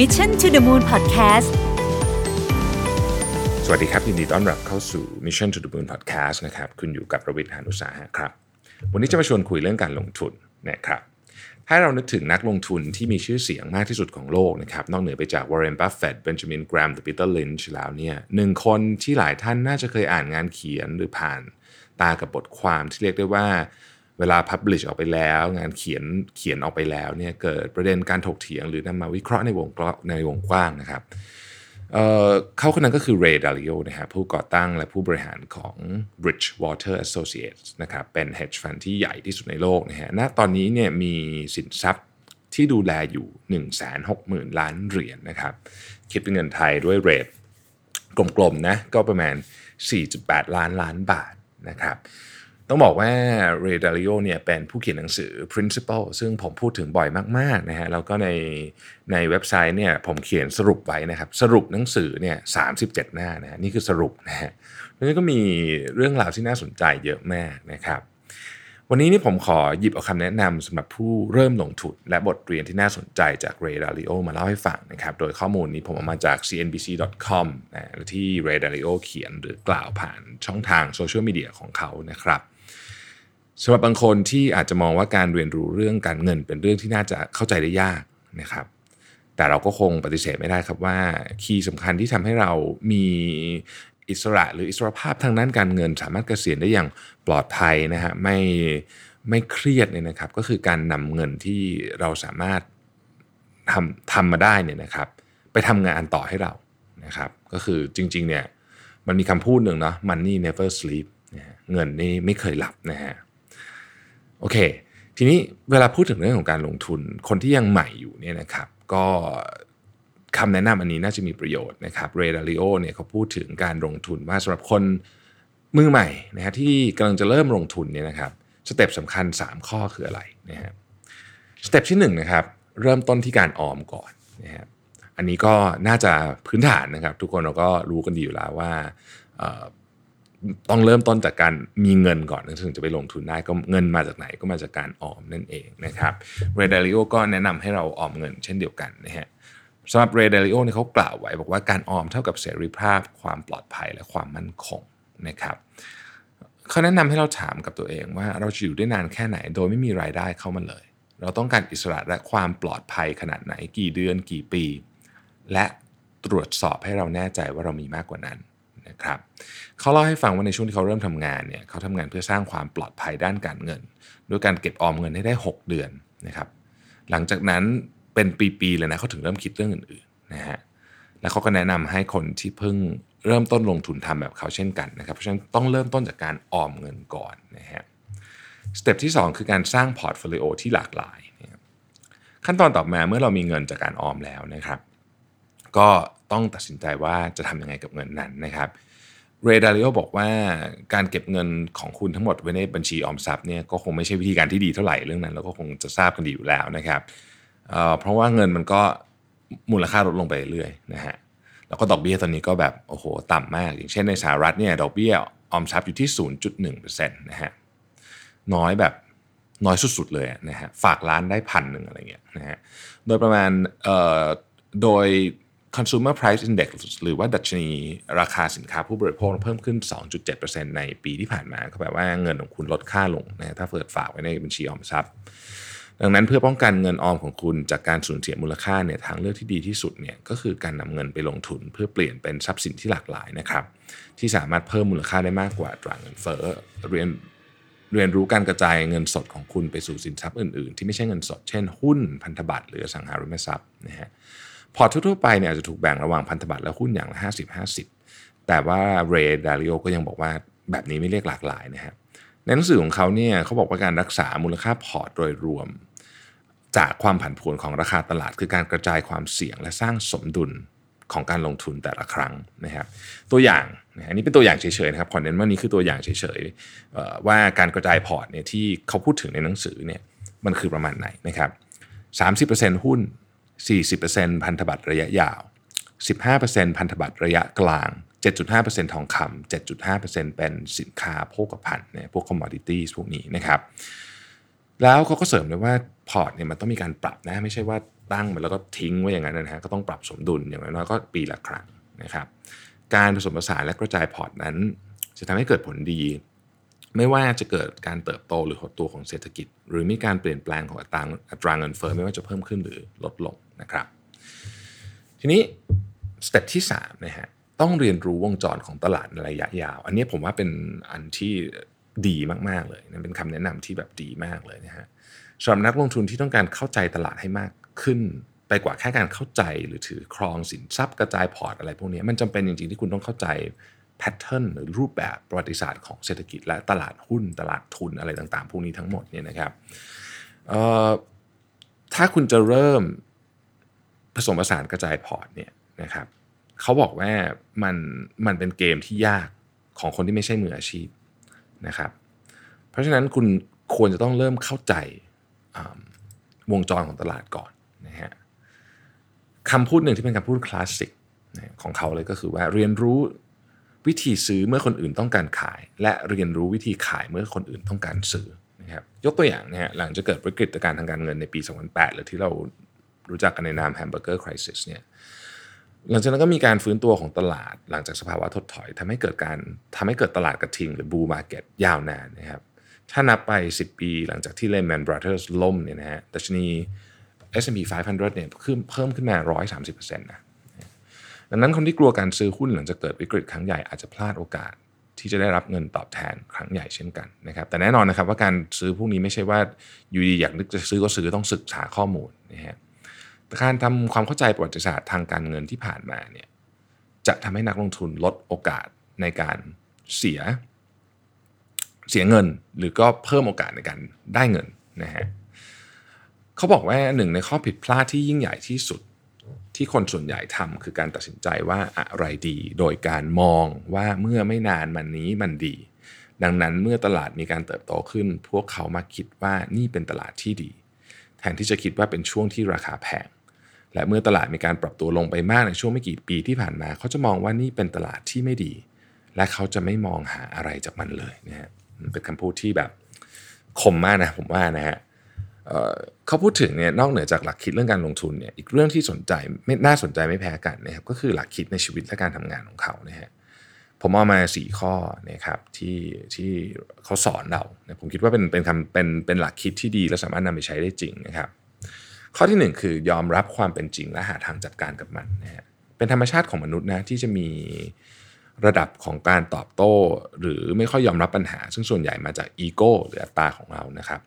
Mission to the Moon Podcast สวัสดีครับ ยินดีต้อนรับเข้าสู่ Mission to the Moon Podcast นะครับคุณอยู่กับประวิทยานุสาหะครับ วันนี้จะมาชวนคุยเรื่องการลงทุนนะครับถ้าเรานึกถึงนักลงทุนที่มีชื่อเสียงมากที่สุดของโลกนะครับนอกเหนือไปจาก Warren Buffett Benjamin Graham หรือ Peter Lynch แล้วเนี่ยหนึ่งคนที่หลายท่านน่าจะเคยอ่านงานเขียนหรือผ่านตากับบทความที่เรียกได้ว่า เวลา publish ออกไปแล้ว งานเขียนเขียนออกไปแล้วเนี่ยเกิดประเด็นการถกเถียง หรือนำมาวิเคราะห์ในวงกในวงกว้างนะครับเเขาคนนั้นก็คือ Ray Dalio นะครับผู้ก่อตั้งและผู้บริหารของ Bridgewater Associates นะครับเป็น hedge fund ที่ใหญ่ที่สุดในโลกนะฮะณตอนนี้เนี่ยมีสินทรัพย์ที่ดูแลอยู่ 160,000 ล้านเหรียญนนะครับ คิดเป็นเงินไทยด้วยเรทกลมๆนะก็ประมาณ 4.8 ล้านล้านบาทนะครับ ต้องบอกว่าเรดาริโอเนี่ยเป็นผู้เขียนหนังสือ Principle ซึ่งผมพูดถึงบ่อยมากๆนะฮะแล้วก็ในในเว็บไซต์เนี่ยผมเขียนสรุปไว้นะครับ สรุปหนังสือเนี่ยสาหน้านะฮะนี่คือสรุปนะฮะแล้วก็มีเรื่องราวที่น่าสนใจเยอะมากนะครับ วันนี้นี่ผมขอหยิบเอาคำแนะนำสำหรับผู้เริ่มลงทุนและบทเรียนที่น่าสนใจจากเรดาริโอมาเล่าให้ฟังนะครับ โดยข้อมูลนี้ผมเอามาจาก cnbc.com นะที่เรดาริโอเขียนหรือกล่าวผ่านช่องทางโซเชียลมีเดียของเขานะครับ สำหรับบางคนที่อาจจะมองว่าการเรียนรู้เรื่องการเงินเป็นเรื่องที่น่าจะเข้าใจได้ยากนะครับ แต่เราก็คงปฏิเสธไม่ได้ครับว่า คีย์สำคัญที่ทำให้เรามีอิสระหรืออิสรภาพทางด้านการเงิน สามารถเกษียณได้อย่างปลอดภัยนะฮะไม่ไม่เครียดเนี่ยนะครับ ก็คือการนำเงินที่เราสามารถทำทำมาได้เนี่ยนะครับ ไปทำงานต่อให้เรานะครับ ก็คือจริงๆเนี่ยมันมีคำพูดหนึ่งเนาะ money never sleep เงินนี่ไม่เคยหลับนะฮะ อเค ทีนี้เวลาพูดถึงเรื่องของการลงทุน คนที่ยังใหม่อยู่เนี่ยนะครับ ก็คำแนะนำอันนี้น่าจะมีประโยชน์นะครับเรดาริโอเนี่ยเขาพูดถึงการลงทุนว่าสำหรับคนมือใหม่นะฮะที่กำลังจะเริ่มลงทุนเนี่ยนะครับสเต็ปสำคัญ 3 ข้อคืออะไรนะฮะ step ที่1นะครับเริ่มต้นที่การออมก่อนนะฮะอันนี้ก็น่าจะพื้นฐานนะครับ ทุกคนเราก็รู้กันดีอยู่แล้วว่า ต้องเริ่มต้นจากการมีเงินก่อนถึงจะไปลงทุนได้ก็เงินมาจากไหนก็มาจากการออมนั่นเองนะครับ Ray Dalio ก็แนะนำให้เราออมเงินเช่นเดียวกันนะฮะสำหรับ Ray Dalio เนี่ยเขากล่าวไว้บอกว่าการออมเท่ากับเสรีภาพ ความปลอดภัยและความมั่นคงนะครับเขาแนะนำให้เราถามกับตัวเองว่าเราจะอยู่ได้นานแค่ไหน โดยไม่มีรายได้เข้ามาเลย เราต้องการอิสระและความปลอดภัยขนาดไหนกี่เดือนกี่ปี และตรวจสอบให้เราแน่ใจว่าเรามีมากกว่านั้น นะครับเขาเล่าให้ฟังว่าในช่วงที่เขาเริ่มทำงานเนี่ยเขาทำงานเพื่อสร้างความปลอดภัยด้านการเงินด้วยการเก็บออมเงินให้ได้ 6 เดือนนะครับหลังจากนั้นเป็นปีๆเลยนะเขาถึงเริ่มคิดเรื่องอื่นๆนะฮะแล้วเขาก็แนะนำให้คนที่เพิ่งเริ่มต้นลงทุนทำแบบเขาเช่นกันนะครับเพราะฉะนั้นต้องเริ่มต้นจากการออมเงินก่อนนะฮะ step ที่ 2 คือการสร้าง portfolio ที่หลากหลาย ขั้นตอนต่อมาเมื่อเรามีเงินจากการออมแล้วนะครับ ก็ ต้องตัดสินใจว่าจะทำยังไงกับเงินนั้นนะครับ Ray Dalio บอกว่าการเก็บเงินของคุณทั้งหมดไว้ในบัญชีออมทรัพย์เนี่ยก็คงไม่ใช่วิธีการที่ดีเท่าไหร่เรื่องนั้นเราก็คงจะทราบกันดีอยู่แล้วนะครับเพราะว่าเงินมันก็มูลค่าลดลงไปเรื่อยนะฮะแล้วก็ดอกเบี้ยตอนนี้ก็แบบโอ้โหต่ำมาก อย่างเช่นในสหรัฐเนี่ยดอกเบี้ยออมทรัพย์อยู่ที่ 0.1%นะฮะน้อยแบบน้อยสุดๆเลยนะฮะฝากล้านได้พันหนึ่งอะไรเงี้ยนะฮะโดยประมาณโดย consumer price index หรือว่าดัชนีราคาสินค้าผู้บริโภคเพิ่มขึ้น 2.7%ในปีที่ผ่านมาก็แปลว่าเงินของคุณลดค่าลงนะถ้าเปิดฝากไว้ในบัญชีออมทรัพย์ ดังนั้นเพื่อป้องกันเงินออมของคุณจากการสูญเสียมูลค่าเนี่ยทางเลือกที่ดีที่สุดเนี่ยก็คือการนำเงินไปลงทุนเพื่อเปลี่ยนเป็นทรัพย์สินที่หลากหลายนะครับที่สามารถเพิ่มมูลค่าได้มากกว่าตราเงินเฟ้อเรียนเรียนรู้การกระจายเงินสดของคุณไปสู่สินทรัพย์อื่น ๆ ที่ไม่ใช่เงินสด เช่น หุ้นพันธบัตรหรือสังหาริมทรัพย์นะฮะ พอร์ตทั่วไปเนี่ยจะถูกแบ่งระหว่างพันธบัตรและหุ้นอย่างละ50 50 แต่ว่าเรย์ดาริโอก็ยังบอกว่าแบบนี้ไม่เรียกหลากหลายนะครับในหนังสือของเขาเนี่ยเขาบอกว่าการรักษามูลค่าพอร์ตโดยรวม จากความผันผวนของราคาตลาด คือการกระจายความเสี่ยงและสร้างสมดุลของการลงทุนแต่ละครั้งนะครับตัวอย่างอันนี้เป็นตัวอย่างเฉยๆนะครับขอเน้นว่านี้คือตัวอย่างเฉยๆว่าการกระจายพอร์ตเนี่ยที่เขาพูดถึงในหนังสือเนี่ยมันคือประมาณไหนนะครับ30%หุ้น 40%พันธบัตรระยะยาว 15%พันธบัตรระยะกลาง 7.5%ทองคำ7.5%เป็นสินค้าโภคภัณฑ์เนี่ยพวก commodity พวกนี้นะครับ แล้วเขาก็เสริมเลยว่าพอร์ตเนี่ยมันต้องมีการปรับนะไม่ใช่ว่าตั้งมันแล้วก็ทิ้งไว้อย่างนั้นนะฮะก็ต้องปรับสมดุลอย่างน้อยก็ปีละครั้งนะครับการผสมผสานและกระจายพอร์ตนั้น จะทำให้เกิดผลดี ไม่ว่าจะเกิดการเติบโตหรือหดตัวของเศรษฐกิจ หรือมีการเปลี่ยนแปลงของอัตราอัตราเงินเฟ้อไม่ว่าจะเพิ่มขึ้นหรือลดลง นะครับ ทีนี้ step ที่3นะฮะต้องเรียนรู้วงจรของตลาดในระยะยาว อันนี้ผมว่าเป็นอันที่ดีมาก ๆ เลยนั่นเป็นคำแนะนำที่แบบดีมากเลยนะฮะสำหรับนักลงทุนที่ต้องการเข้าใจตลาดให้มากขึ้น ไปกว่าแค่การเข้าใจหรือถือครองสินทรัพย์กระจายพอร์ตอะไรพวกนี้มันจำเป็นจริง ๆ ที่คุณต้องเข้าใจ pattern หรือรูปแบบประวัติศาสตร์ของเศรษฐกิจและตลาดหุ้น ตลาดทุนอะไรต่างๆ พวกนี้ทั้งหมดเนี่ยนะครับถ้าคุณจะเริ่ม ผสมผสานกระจายพอร์ตเนี่ยนะครับเขาบอกว่ามันมันเป็นเกมที่ยากของคนที่ไม่ใช่มืออาชีพนะครับ เพราะฉะนั้นคุณควรจะต้องเริ่มเข้าใจวงจรของตลาดก่อนนะฮะคำพูดหนึ่งที่เป็นคำพูดคลาสสิกของเขาเลยก็คือว่าเรียนรู้วิธีซื้อเมื่อคนอื่นต้องการขาย และเรียนรู้วิธีขายเมื่อคนอื่นต้องการซื้อนะครับยกตัวอย่างนะฮะหลังจากเกิดวิกฤตการทางการเงินในปี 2008 หรือที่เรา รู้จักกันในนาม hamburger crisis เนี่ยหลังจากนั้นก็มีการฟื้นตัวของตลาดหลังจากสภาวะถดถอยทำให้เกิดการทำให้เกิดตลาดกระทิง หรือ bull market ยาวนานนะครับถ้านับไป 10 ปีหลังจากที่ Lehman Brothers ล่มเนี่ยนะฮะดัชนี S&P 500เนี่ยขึ้นเพิ่มขึ้นมา 130%นะดังนั้นคนที่กลัวการซื้อหุ้นหลังจากเกิดวิกฤตครั้งใหญ่อาจจะพลาดโอกาสที่จะได้รับเงินตอบแทนครั้งใหญ่เช่นกันนะครับแต่แน่นอนนะครับว่าการซื้อพวกนี้ไม่ใช่ว่าอยู่ดีอยากนึกจะซื้อก็ซื้อต้องศึกษาข้อมูลนะฮะ การทำความเข้าใจประวัติศาสตร์ทางการเงินที่ผ่านมาเนี่ยจะทำให้นักลงทุนลดโอกาสในการเสีย เสียเงินหรือก็เพิ่มโอกาสในการได้เงินนะฮะเขาบอกว่าหนึ่งในข้อผิดพลาดที่ยิ่งใหญ่ที่สุดที่คนส่วนใหญ่ทำคือการตัดสินใจว่าอะไรดี โดยการมองว่าเมื่อไม่นานมันนี้มันดี ดังนั้นเมื่อตลาดมีการเติบโตขึ้น พวกเขามาคิดว่านี่เป็นตลาดที่ดี แทนที่จะคิดว่าเป็นช่วงที่ราคาแพง และเมื่อตลาดมีการปรับตัวลงไปมากในช่วงไม่กี่ปีที่ผ่านมา เขาจะมองว่านี่เป็นตลาดที่ไม่ดี และเขาจะไม่มองหาอะไรจากมันเลยนะฮะเป็นคำพูดที่แบบคมมากนะผมว่านะฮะเขาพูดถึงเนี่ยนอกเหนือจากหลักคิดเรื่องการลงทุนเนี่ยอีกเรื่องที่สนใจไม่น่าสนใจไม่แพ้กันนะครับก็คือหลักคิดในชีวิตและการทำงานของเขานะฮะผมเอามาสี่ข้อนะครับที่ที่เขาสอนเราผมคิดว่าเป็นเป็นคำเป็นเป็นหลักคิดที่ดีและสามารถนำไปใช้ได้จริงนะครับ ข้อที่ 1 คือยอมรับความเป็นจริงและหาทางจัดการกับมันนะฮะเป็นธรรมชาติของมนุษย์นะที่จะมีระดับของการตอบโต้ หรือไม่ค่อยยอมรับปัญหา ซึ่งส่วนใหญ่มาจากอีโก้หรืออัตตาของเรานะครับ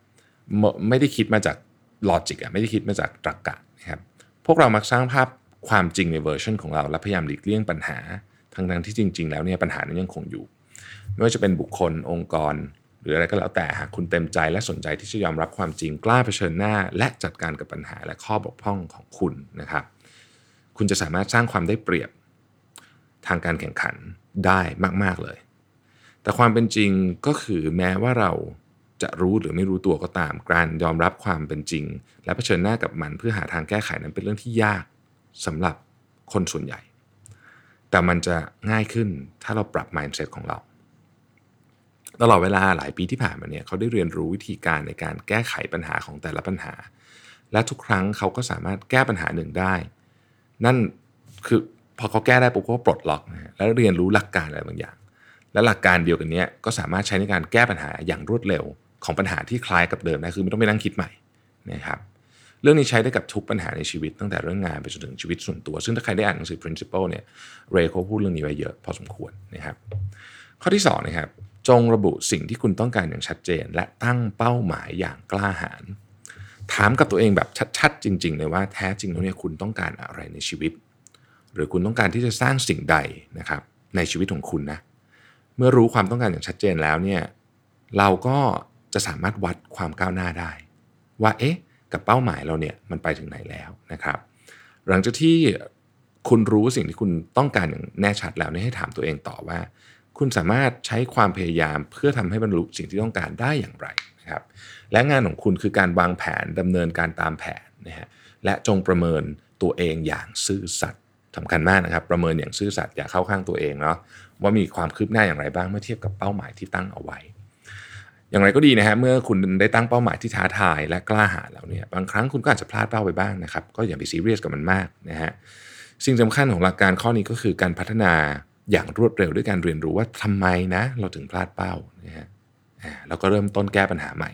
ไม่ได้คิดมาจาก logic อะไม่ได้คิดมาจากตรรกะนะครับพวกเรามักสร้างภาพความจริงในเวอร์ชันของเรา และพยายามหลีกเลี่ยงปัญหาทั้งทั้งที่จริง ๆ แล้วเนี่ยปัญหานั้นยังคงอยู่ ไม่ว่าจะเป็นบุคคลองค์กร หรืออะไรก็แล้วแต่หากคุณเต็มใจและสนใจที่จะยอมรับความจริงกล้าเผชิญหน้า และจัดการกับปัญหาและข้อบกพร่องของคุณนะครับ คุณจะสามารถสร้างความได้เปรียบทางการแข่งขันได้มาก ๆเลย แต่ความเป็นจริงก็คือแม้ว่าเราจะรู้หรือไม่รู้ตัวก็ตาม การยอมรับความเป็นจริง และเผชิญหน้ากับมันเพื่อหาทางแก้ไขนั้นเป็นเรื่องที่ยากสำหรับคนส่วนใหญ่ แต่มันจะง่ายขึ้นถ้าเราปรับ mindset ของเรา ตลอดเวลาหลายปีที่ผ่านมาเนี่ยเขาได้เรียนรู้วิธีการในการแก้ไขปัญหาของแต่ละปัญหา และทุกครั้งเขาก็สามารถแก้ปัญหาหนึ่งได้ นั่นคือพอเขาแก้ได้ปุ๊บก็ปลดล็อกนะแล้วเรียนรู้หลักการอะไรบางอย่าง และหลักการเดียวกันนี้ก็สามารถใช้ในการแก้ปัญหาอย่างรวดเร็ว ของปัญหาที่คล้ายกับเดิมนะคือไม่ต้องไปนั่งคิดใหม่นะครับเรื่องนี้ใช้ได้กับทุกปัญหาในชีวิตตั้งแต่เรื่องงานไปจนถึงชีวิตส่วนตัว ซึ่งถ้าใครได้อ่านหนังสือ principle เนี่ยเรย์เขาพูดเรื่องนี้ไว้เยอะพอสมควรนะครับข้อที่2นะครับ จงระบุสิ่งที่คุณต้องการอย่างชัดเจน และตั้งเป้าหมายอย่างกล้าหาญถามกับตัวเองแบบชัดๆ จริง ๆ เลยว่าแท้จริงแล้วเนี่ยคุณต้องการอะไรในชีวิต หรือคุณต้องการที่จะสร้างสิ่งใดนะครับในชีวิตของคุณนะเมื่อรู้ความต้องการอย่างชัดเจนแล้วเนี่ยเราก็จะสามารถวัดความก้าวหน้าได้ ว่าเอ๊ะกับเป้าหมายเราเนี่ยมันไปถึงไหนแล้วนะครับ หลังจากที่คุณรู้สิ่งที่คุณต้องการอย่างแน่ชัดแล้วเนี่ยให้ถามตัวเองต่อว่า คุณสามารถใช้ความพยายามเพื่อทำให้บรรลุสิ่งที่ต้องการได้อย่างไรนะครับ และงานของคุณคือการวางแผนดำเนินการตามแผนนะฮะและจงประเมินตัวเองอย่างซื่อสัตย์สำคัญมากนะครับ ประเมินอย่างซื่อสัตย์อย่าเข้าข้างตัวเองเนาะว่ามีความคืบหน้าอย่างไรบ้างเมื่อเทียบกับเป้าหมายที่ตั้งเอาไว้ อย่างไรก็ดีนะฮะเมื่อคุณได้ตั้งเป้าหมายที่ท้าทายและกล้าหาญแล้วเนี่ยบางครั้งคุณก็อาจจะพลาดเป้าไปบ้างนะครับ ก็อย่าไปซีเรียสกับมันมากนะฮะสิ่งสำคัญของหลักการข้อนี้ก็คือการพัฒนา อย่างรวดเร็วด้วยการเรียนรู้ว่าทำไมนะเราถึงพลาดเป้านะฮะแล้วก็เริ่มต้นแก้ปัญหาใหม่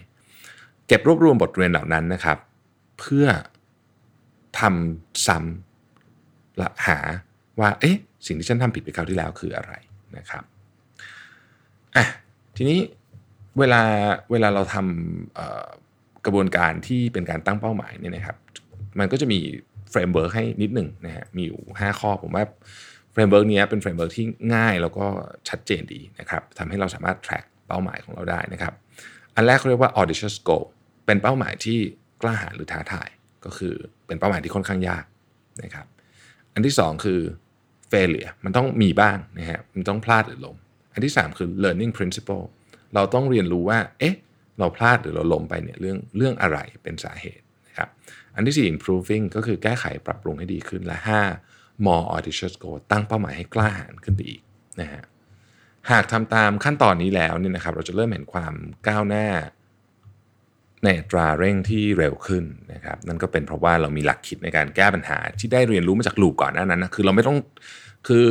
เก็บรวบรวมบทเรียนเหล่านั้นนะครับ เพื่อทำซ้ำและหาว่าเอ๊ะสิ่งที่ฉันทำผิดไปคราวที่แล้วคืออะไรนะครับอะทีนี้เวลาเวลาเราทำกระบวนการที่เป็นการตั้งเป้าหมายเนี่ยนะครับ มันก็จะมี framework ให้นิดหนึ่งนะฮะมีอยู่ 5 ข้อผมว่า framework นี้เป็น framework ที่ง่ายแล้วก็ชัดเจนดีนะครับทำให้เราสามารถ track เป้าหมายของเราได้นะครับ อันแรกเขาเรียกว่า audacious goal เป็นเป้าหมายที่กล้าหาญหรือท้าทาย ก็คือเป็นเป้าหมายที่ค่อนข้างยากนะครับอันที่ 2 คือ failure มันต้องมีบ้างนะฮะมันต้องพลาดหรือล้มอันที่ 3 คือ learning principle เราต้องเรียนรู้ว่าเอ๊ะเราพลาดหรือเราล้มไปเนี่ยเรื่องเรื่องอะไรเป็นสาเหตุนะครับอันที่ 4 improving ก็คือแก้ไขปรับปรุงให้ดีขึ้นและ 5 more audacious goal ตั้งเป้าหมายให้กล้าหาญขึ้นไปอีกนะฮะหากทำตามขั้นตอนนี้แล้วเนี่ยนะครับเราจะเริ่มเห็นความก้าวหน้าในตราเร่งที่เร็วขึ้นนะครับนั่นก็เป็นเพราะว่าเรามีหลักคิดในการแก้ปัญหาที่ได้เรียนรู้มาจากลูกก่อนหน้านั้นนะคือเราไม่ต้องคือ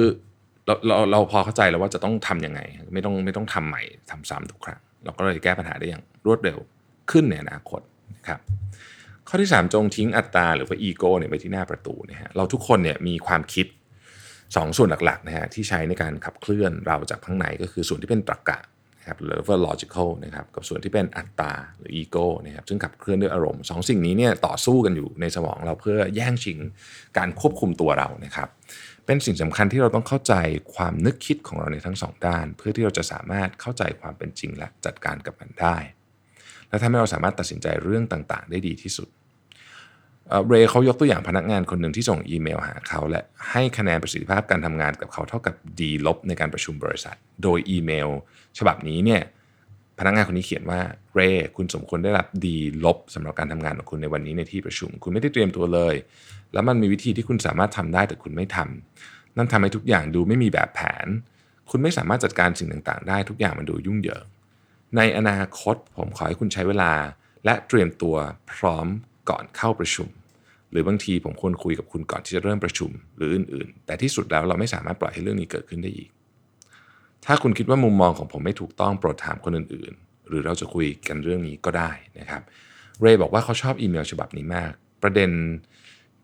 เราเราเราพอเข้าใจแล้วว่าจะต้องทํำยังไง ไม่ต้องไม่ต้องทำใหม่ทำซ้ำทุกครั้งเราก็เลยแก้ปัญหาได้อย่างรวดเร็วขึ้นในอนาคตนะครับ ข้อที่ 3 จงทิ้งอัตราหรือว่าอีโก้เนี่ยไปที่หน้าประตูนะฮะเราทุกคนเนี่ยมีความคิดสองส่วนหลักๆนะฮะที่ใช้ในการขับเคลื่อนเราจากข้างในก็คือส่วนที่เป็นตรรกะนะครับหรือว่า logical นะครับกับส่วนที่เป็นอัตตาหรือ ego นะครับซึ่งขับเคลื่อนด้วยอารมณ์สองสิ่งนี้เนี่ยต่อสู้กันอยู่ในสมองเราเพื่อแย่งชิงการควบคุมตัวเรานะครับเป็นสิ่งสำคัญที่เราต้องเข้าใจความนึกคิดของเราในทั้งสองด้าน เพื่อที่เราจะสามารถเข้าใจความเป็นจริงและจัดการกับมันได้ และทำให้เราสามารถตัดสินใจเรื่องต่างๆ ได้ดีที่สุดเรย์เขายกตัวอย่างพนักงานคนหนึ่งที่ส่งอีเมลหาเขาและให้คะแนนประสิทธิภาพการทำงานกับเขาเท่ากับ D ลบในการประชุมบริษัท โดยอีเมล ฉบับนี้เนี่ยพนักงานคนนี้เขียนว่าเรย์คุณสมควรได้รับ D ลบสำหรับการทำงานของคุณในวันนี้ในที่ประชุม คุณไม่ได้เตรียมตัวเลย แล้วมันมีวิธีที่คุณสามารถทำได้แต่คุณไม่ทำนั่นทำให้ทุกอย่างดูไม่มีแบบแผน คุณไม่สามารถจัดการสิ่งต่างๆ ได้ทุกอย่างมันดูยุ่งเหยิง ในอนาคตผมขอให้คุณใช้เวลา และเตรียมตัวพร้อมก่อนเข้าประชุม หรือบางทีผมควรคุยกับคุณก่อนที่จะเริ่มประชุม หรืออื่นๆ แต่ที่สุดแล้วเราไม่สามารถปล่อยให้เรื่องนี้เกิดขึ้นได้อีก ถ้าคุณคิดว่ามุมมองของผมไม่ถูกต้องโปรดถามคนอื่นๆ หรือเราจะคุยกันเรื่องนี้ก็ได้นะครับ เรย์บอกว่าเขาชอบอีเมลฉบับนี้มาก ประเด็น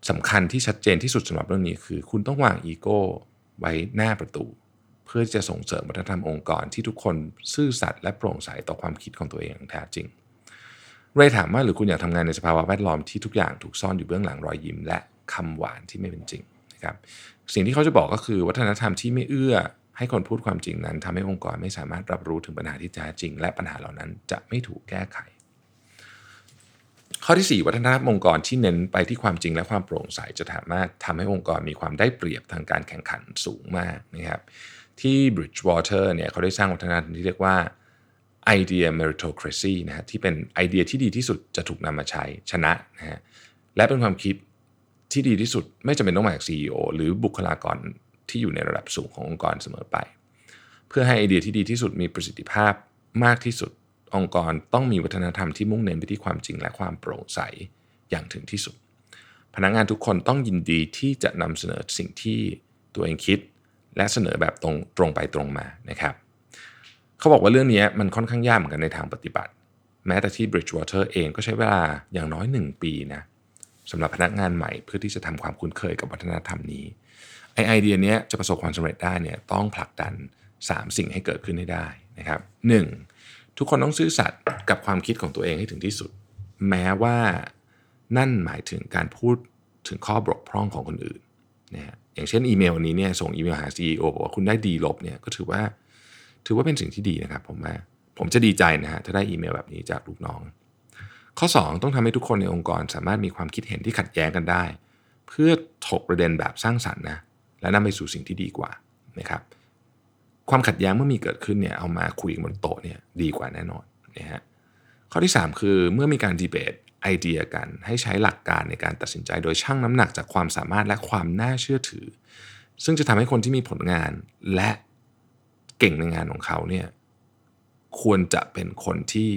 สำคัญที่ชัดเจนที่สุดสำหรับเรื่องนี้คือ คุณต้องวางอีโก้ไว้หน้าประตู พื่อจะส่งเสริมวัฒนธรรมองค์กรที่ทุกคนซื่อสัตย์และโปร่งใสต่อความคิดของตัวเองแท้จริง เรยถามว่าหรือคุณอยากทำงานในสภาวะแวดล้อมที่ทุกอย่างถูกซ่อนอยู่เบื้องหลังรอยยิ้ม และคำหวานที่ไม่เป็นจริงนะครับสิ่งที่เขาจะบอกก็คือวัฒนธรรมที่ไม่เอื้อให้คนพูดความจริงนั้นทำให้องค์กรไม่สามารถรับรู้ถึงปัญหาที่แท้จริง และปัญหาเหล่านั้นจะไม่ถูกแก้ไข ข้อที่ 4 วัฒนธรรมองค์กรที่เน้นไปที่ความจริงและความโปร่งใสจะสามารถทำให้องค์กรมีความได้เปรียบทางการแข่งขันสูงมากนะครับที่ Bridgewater เนี่ยเขาได้สร้างวัฒนธรรมที่เรียกว่า idea meritocracy นะฮะที่เป็นไอเดียที่ดีที่สุดจะถูกนำมาใช้ชนะนะฮะและเป็นความคิดที่ดีที่สุดไม่จำเป็นต้องมาจาก CEO หรือบุคลากรที่อยู่ในระดับสูงขององค์กรเสมอไป เพื่อให้ไอเดียที่ดีที่สุดมีประสิทธิภาพมากที่สุด องค์กรต้องมีวัฒนธรรมที่มุ่งเน้นไปที่ความจริงและความโปร่งใสอย่างถึงที่สุด พนักงานทุกคนต้องยินดีที่จะนำเสนอสิ่งที่ตัวเองคิด และเสนอแบบตรงตรงไปตรงมานะครับ เขาบอกว่าเรื่องนี้มันค่อนข้างยากเหมือนกันในทางปฏิบัติ แม้แต่ที่ Bridgewater เองก็ใช้เวลาอย่างน้อย 1 ปีนะสำหรับพนักงานใหม่เพื่อที่จะทำความคุ้นเคยกับวัฒนธรรมนี้ไอไอเดียนี้จะประสบความสำเร็จได้เนี่ยต้องผลักดัน 3 สิ่งให้เกิดขึ้นให้ได้นะครับ 1. ทุกคนต้องซื่อสัตย์กับความคิดของตัวเองให้ถึงที่สุด แม้ว่านั่นหมายถึงการพูดถึงข้อบกพร่องของคนอื่นนะฮะอย่างเช่นอีเมลนี้เนี่ยส่งอีเมลหา CEO บอกว่าคุณได้ดีลบเนี่ยก็ถือว่า ถือว่าเป็นสิ่งที่ดีนะครับผมว่าผมจะดีใจนะฮะถ้าได้อีเมลแบบนี้จากลูกน้อง ข้อ 2 ต้องทำให้ทุกคนในองค์กรสามารถมีความคิดเห็นที่ขัดแย้งกันได้ เพื่อถกประเด็นแบบสร้างสรรค์นะและนำไปสู่สิ่งที่ดีกว่านะครับ ความขัดแย้งเมื่อมีเกิดขึ้นเนี่ยเอามาคุยกันบนโต๊ะเนี่ยดีกว่าแน่นอนนะฮะข้อที่ 3 คือเมื่อมีการดีเบตไอเดียกันให้ใช้หลักการในการตัดสินใจโดยชั่งน้ำหนักจากความสามารถและความน่าเชื่อถือ ซึ่งจะทำให้คนที่มีผลงานและเก่งในงานของเขาเนี่ยควรจะเป็นคนที่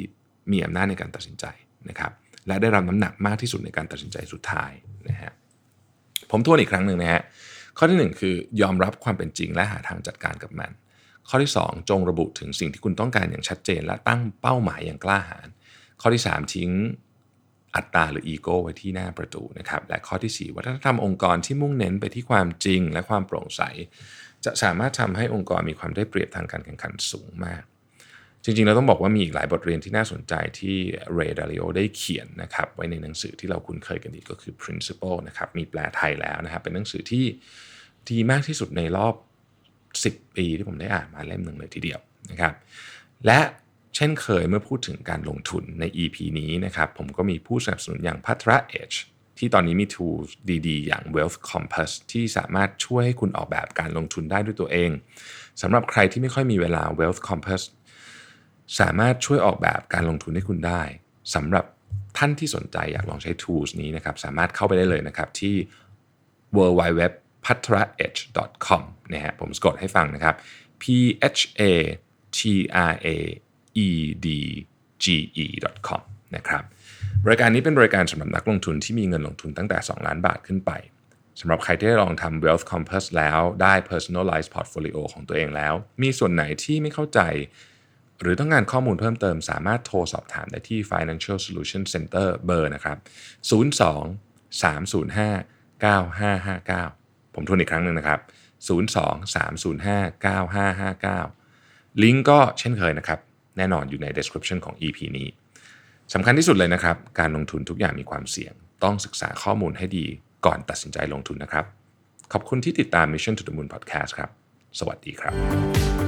มีอำนาจในการตัดสินใจนะครับ และได้รับน้ำหนักมากที่สุดในการตัดสินใจสุดท้ายนะฮะผมทวนอีกครั้งหนึ่งนะฮะข้อที่ 1 คือยอมรับความเป็นจริงและหาทางจัดการกับมัน ข้อที่ 2 จงระบุถึงสิ่งที่คุณต้องการอย่างชัดเจน และตั้งเป้าหมายอย่างกล้าหาญข้อที่ 3 ทิ้งอัตตาหรืออีโก้ไว้ที่หน้าประตูนะครับและข้อที่ 4 วัฒนธรรมองค์กรที่มุ่งเน้นไปที่ความจริงและความโปร่งใส จะสามารถทำให้องค์กรมีความได้เปรียบทางการแข่งขันสูงมาก จริงๆ เราต้องบอกว่ามีอีกหลายบทเรียนที่น่าสนใจที่เรดาริโอได้เขียนนะครับไว้ในหนังสือที่เราคุ้นเคยกันดีก็คือ principle นะครับมีแปลไทยแล้วนะครับเป็นหนังสือที่ดีมากที่สุดในรอบ 10 ปีที่ผมได้อ่านมาเล่มหนึ่งเลยทีเดียวนะครับ และเช่นเคยเมื่อพูดถึงการลงทุนใน EP นี้นะครับ ผมก็มีผู้สนับสนุนอย่างพัทระ Edge ที่ตอนนี้มี tools ดีๆ อย่าง Wealth Compass ที่สามารถช่วยให้คุณออกแบบการลงทุนได้ด้วยตัวเองสำหรับใครที่ไม่ค่อยมีเวลา Wealth Compass สามารถช่วยออกแบบการลงทุนให้คุณได้สำหรับท่านที่สนใจอยากลองใช้ tools นี้นะครับ สามารถเข้าไปได้เลยนะครับที่ w w w p a t r a e d g c o m นะฮะผมสกดให้ฟังนะครับ p h a t r a e d g e com นะครับบริการนี้เป็นบริการสำหรับนักลงทุนที่มีเงินลงทุนตั้งแต่ 2 ล้านบาทขึ้นไปสำหรับใครที่ได้ลองทำ Wealth Compass แล้วได้ Personalized Portfolio ของตัวเองแล้ว มีส่วนไหนที่ไม่เข้าใจ หรือต้องการข้อมูลเพิ่มเติมสามารถโทรสอบถามได้ที่ Financial Solution Center เบอร์นะครับ 02 305 9559 ผมทวนอีกครั้งหนึ่งนะครับ 02 305 9559 ลิงก์ก็เช่นเคยนะครับ แน่นอนอยู่ใน description ของ EP นี้สำคัญที่สุดเลยนะครับ การลงทุนทุกอย่างมีความเสี่ยง ต้องศึกษาข้อมูลให้ดีก่อนตัดสินใจลงทุนนะครับ ขอบคุณที่ติดตาม Mission to the Moon Podcast ครับ สวัสดีครับ